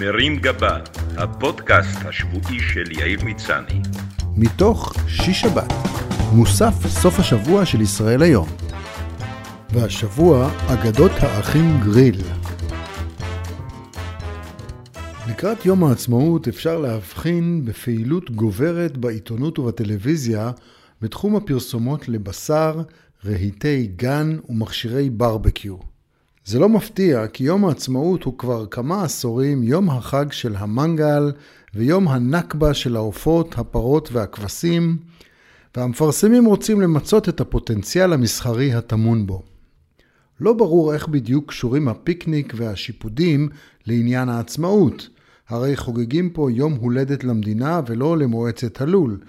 מרים גבה, הפודקאסט השבועי של יאיר מצני. מתוך שיש שבת, מוסף סוף השבוע של ישראל היום. והשבוע, אגדות האחים גריל. לקראת יום העצמאות אפשר להבחין בפעילות גוברת בעיתונות ובטלוויזיה בתחום הפרסומות לבשר, רהיטי גן ומכשירי ברבקיו. זה לא מפתיע, כי יום העצמאות הוא כבר כמה עשורים יום החג של המנגל ויום הנכבה של העופות, הפרות והכבשים, והמפרסמים רוצים למצות את הפוטנציאל המסחרי הטמון בו. לא ברור איך בדיוק קשורים הפיקניק והשיפודים לעניין העצמאות, הרי חוגגים פה יום הולדת למדינה ולא למועצת הלול.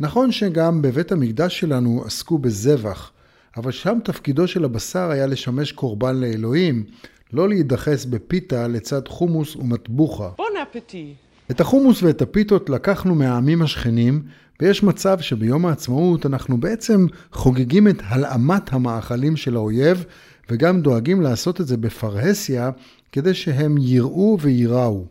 נכון שגם בבית המקדש שלנו עסקו בזבח, אבל שם תפקידו של הבשר היה לשמש קורבן לאלוהים, לא להידחס בפיתה לצד חומוס ומטבוחה. בון אפטי. את החומוס ואת הפיתות לקחנו מהעמים השכנים, ויש מצב שביום העצמאות אנחנו בעצם חוגגים את הלאמת המאכלים של האויב, וגם דואגים לעשות את זה בפרהסיה, כדי שהם יראו וייראו.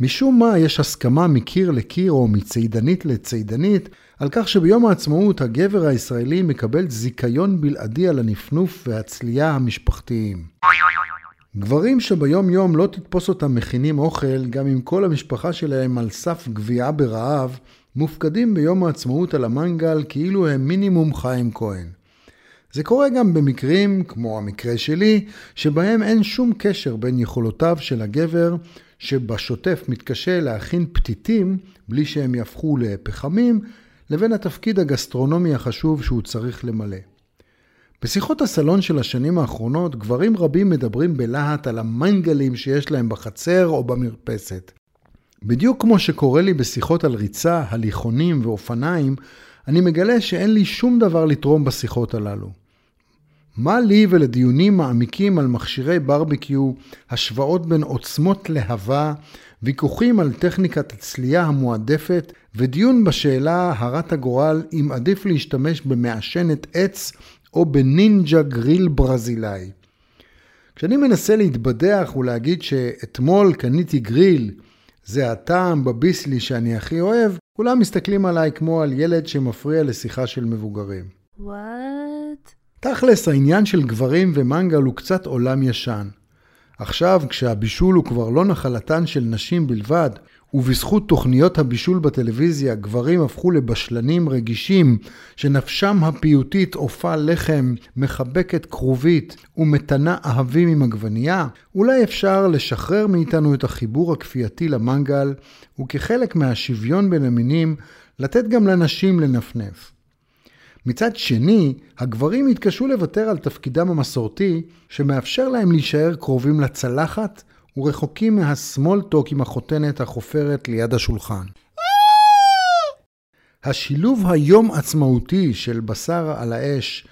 משום מה יש הסכמה מקיר לקיר או מצידנית לצידנית על כך שביום העצמאות הגבר הישראלי מקבל זיכיון בלעדי על הנפנוף והצלייה המשפחתיים. גברים שביום יום לא תתפוס אותם מכינים אוכל, גם אם כל המשפחה שלהם על סף גביעה ברעב, מופקדים ביום העצמאות על המנגל כאילו הם מינימום חיים כהן. זה קורה גם במקרים, כמו המקרה שלי, שבהם אין שום קשר בין יכולותיו של הגבר, שבשוטף מתקשה להכין פתיתים בלי שהם יהפכו לפחמים, לבין התפקיד הגסטרונומי החשוב שהוא צריך למלא. בשיחות הסלון של השנים האחרונות, גברים רבים מדברים בלהט על המנגלים שיש להם בחצר או במרפסת. בדיוק כמו שקורה לי בשיחות על ריצה, הליכונים ואופניים, אני מגלה שאין לי שום דבר לתרום בשיחות הללו. מה לי ולדיונים מעמיקים על מכשירי ברביקיו, השוואות בין עוצמות להבה, ויכוחים על טכניקת הצלייה המועדפת, ודיון בשאלה הרת הגורל אם עדיף להשתמש במעשנת עץ או בנינג'ה גריל ברזילאי. כשאני מנסה להתבדח ולהגיד שאתמול קניתי גריל, זה הטעם בביסלי שאני הכי אוהב, כולם מסתכלים עליי כמו על ילד שמפריע לשיחה של מבוגרים. וואט? תכלס, העניין של גברים ומנגל הוא קצת עולם ישן. עכשיו, כשהבישול הוא כבר לא נחלתן של נשים בלבד, ובזכות תוכניות הבישול בטלוויזיה, גברים הפכו לבשלנים רגישים, שנפשם הפיוטית עופה לחם, מחבקת כרובית ומתנה אהבים עם עגבנייה, אולי אפשר לשחרר מאיתנו את החיבור הכפייתי למנגל, וכחלק מהשוויון בין המינים, לתת גם לנשים לנפנף. מצד שני, הגברים התקשו לוותר על תפקידם המסורתי, שמאפשר להם להישאר קרובים לצלחת ורחוקים מהסמולטוק עם החותנת החופרת ליד השולחן. השילוב היום עצמאותי של בשר על האש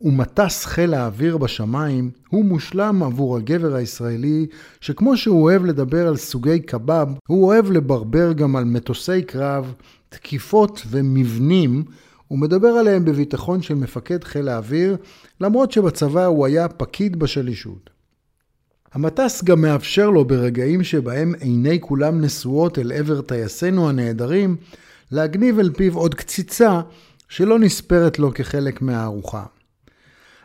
ומטס חיל האוויר בשמיים הוא מושלם עבור הגבר הישראלי, שכמו שהוא אוהב לדבר על סוגי קבב, הוא אוהב לברבר גם על מטוסי קרב, תקיפות ומבנים, ומדבר עליהם בביטחון של מפקד חיל האוויר, למרות שבצבא הוא היה פקיד בשלישות. המטס גם מאפשר לו ברגעים שבהם עיני כולם נשואות אל עבר טייסינו הנעדרים, להגניב אל פיו עוד קציצה שלא נספרת לו כחלק מהארוחה.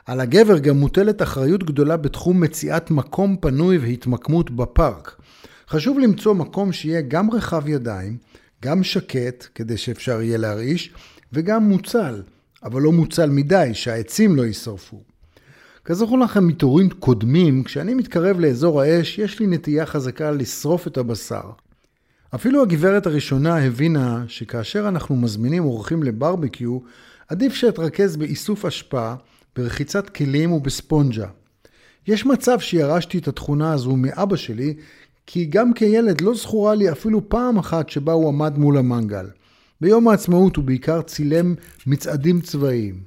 על הגבר גם מוטלת אחריות גדולה בתחום מציאת מקום פנוי והתמקמות בפארק. חשוב למצוא מקום שיהיה גם רחב ידיים, גם שקט, כדי שאפשר יהיה להרעיש, וגם מוצל, אבל לא מוצל מדי, שהעצים לא יישרפו. כזכור לכם מתורים קודמים, כשאני מתקרב לאזור האש, יש לי נטייה חזקה לשרוף את הבשר. אפילו הגברת הראשונה הבינה שכאשר אנחנו מזמינים אורחים לברבקיו, עדיף שאתרכז באיסוף אשפה, ברחיצת כלים ובספונג'ה. יש מצב שירשתי את התכונה הזו מאבא שלי, כי גם כילד לא זכורה לי אפילו פעם אחת שבה הוא עמד מול המנגל. ביום העצמאות הוא בעיקר צילם מצעדים צבאיים.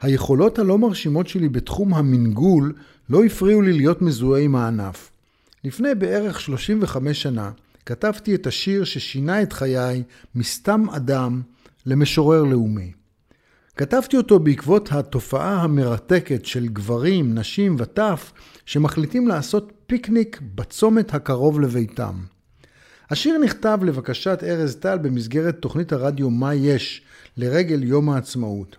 היכולות הלא מרשימות שלי בתחום המנגול לא הפריעו לי להיות מזוהה עם הענף. לפני בערך 35 שנה כתבתי את השיר ששינה את חיי מסתם אדם למשורר לאומי. כתבתי אותו בעקבות התופעה המרתקת של גברים, נשים וטף שמחליטים לעשות פיקניק בצומת הקרוב לביתם. השיר נכתב לבקשת ארז טל במסגרת תוכנית הרדיו "מה יש" לרגל יום העצמאות.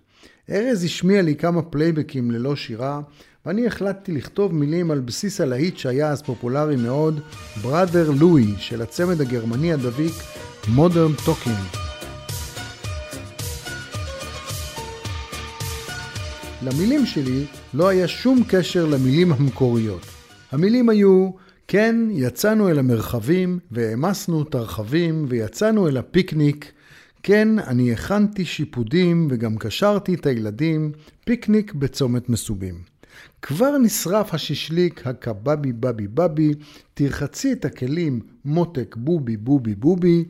ארז השמיע לי כמה פלייבקים ללא שירה, ואני החלטתי לכתוב מילים על בסיס הלהיט שהיה אז פופולרי מאוד, Brother Louie של הצמד הגרמני הדביק Modern Talking. למילים שלי לא היה שום קשר למילים המקוריות. המילים היו, כן, יצאנו אל המרחבים, והעמסנו את הרכבים, ויצאנו אל הפיקניק. כן, אני הכנתי שיפודים, וגם קשרתי את הילדים, פיקניק בצומת מסובים. כבר נשרף השישליק, הקבבי בבי בבי, תרחצי את הכלים, מותק בובי בובי בובי,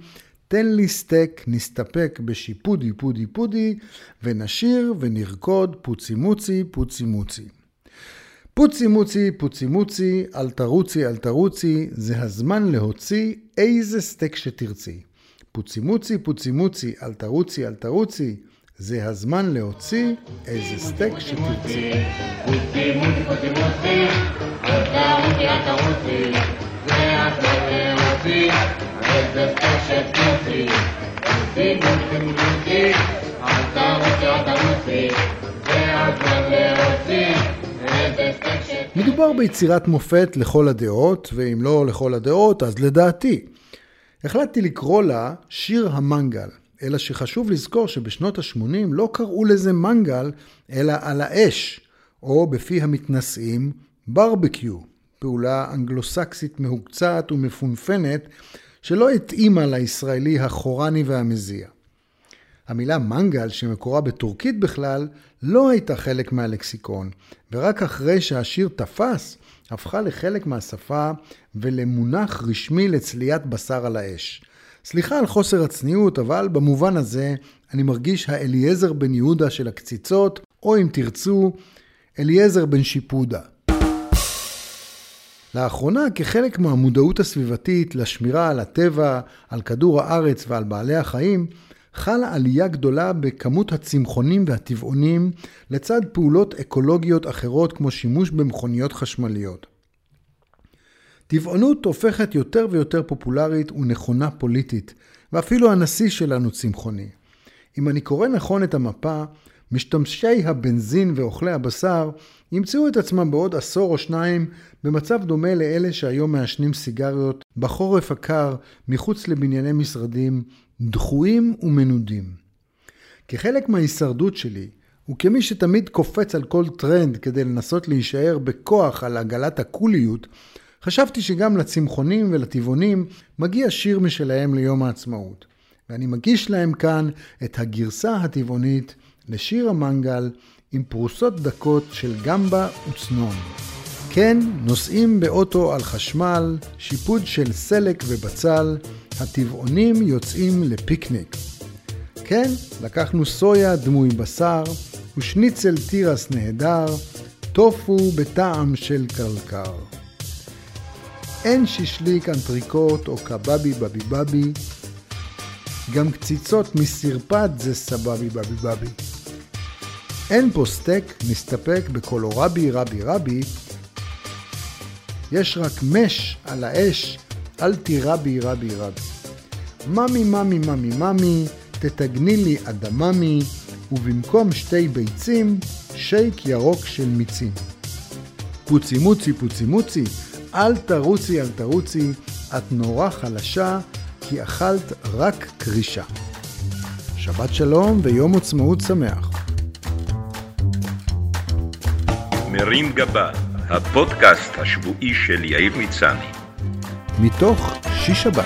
תן לי סטייק, נסתפק בשיפודי פודי פודי, ונשיר ונרקוד פוצי מוצי פוצי מוצי. פוצי מוצי פוצי מוצי, אל תרוצי אל תרוצי, זה הזמן להוציא איזה סטייק שתרצי. פוצי מוצי פוצי מוצי, אל תרוצי אל תרוצי, זה הזמן להוציא איזה סטייק שתרצי. פוצי מוצי פוצי מוצי, אל תרוצי אל תרוצי, זה הזמן להוציא מדובר ביצירת מופת לכל הדעות, ואם לא לכל הדעות, אז לדעתי. החלטתי לקרוא לה שיר המנגל, אלא שחשוב לזכור שבשנות ה-80 לא קראו לזה מנגל, אלא על האש, או בפי המתנשאים, ברבקיו, פעולה אנגלוסקסית מהוקצעת ומפונפנת שלא התאימה לישראלי החורני והמזיע. המילה מנגל, שמקורה בטורקית בכלל, לא הייתה חלק מהלקסיקון, ורק אחרי שהשיר תפס, הפכה לחלק מהשפה ולמונח רשמי לצליית בשר על האש. סליחה על חוסר הצניעות, אבל במובן הזה אני מרגיש האליעזר בן יהודה של הקציצות, או אם תרצו, אליעזר בן שיפודה. לאחרונה, כחלק מהמודעות הסביבתית לשמירה על הטבע, על כדור הארץ ועל בעלי החיים, חלה עלייה גדולה בכמות הצמחונים והטבעונים לצד פעולות אקולוגיות אחרות כמו שימוש במכוניות חשמליות. טבעונות הופכת יותר ויותר פופולרית ונכונה פוליטית, ואפילו הנשיא שלנו צמחוני. אם אני קורא נכון את המפה, משתמשי הבנזין ואוכלי הבשר ימצאו את עצמם בעוד עשור או שניים במצב דומה לאלה שהיום מעשנים סיגריות בחורף הקר מחוץ לבנייני משרדים, דחויים ומנודים. כחלק מההישרדות שלי, וכמי שתמיד קופץ על כל טרנד כדי לנסות להישאר בכוח על עגלת הקוליות, חשבתי שגם לצמחונים ולטבעונים מגיע שיר משלהם ליום העצמאות. ואני מגיש להם כאן את הגרסה הטבעונית לשיר המנגל עם פרוסות דקות של גמבה וצנון. כן, נוסעים באוטו על חשמל, שיפוד של סלק ובצל, הטבעונים יוצאים לפיקניק. כן, לקחנו סויה דמוי בשר, ושניצל תירס נהדר, טופו בטעם של קרקר. אין שישליק אנטריקוט או קבבי בבי בבי, גם קציצות מסרפד זה סבבי בבי בבי. אין פה סטייק, נסתפק בקולורבי רבי רבי. יש רק מש על האש, אל תירבי רבי רבי. ממי ממי ממי ממי, תתגני לי אדממי, ובמקום שתי ביצים, שייק ירוק של מיצים. פוצי מוצי פוצי מוצי, אל תרוצי אל תרוצי, את נורא חלשה, כי אכלת רק קרישה. שבת שלום ויום עצמאות שמח. מרים גבה, הפודקאסט השבועי של יאיר מצני. מתוך שיש שבת,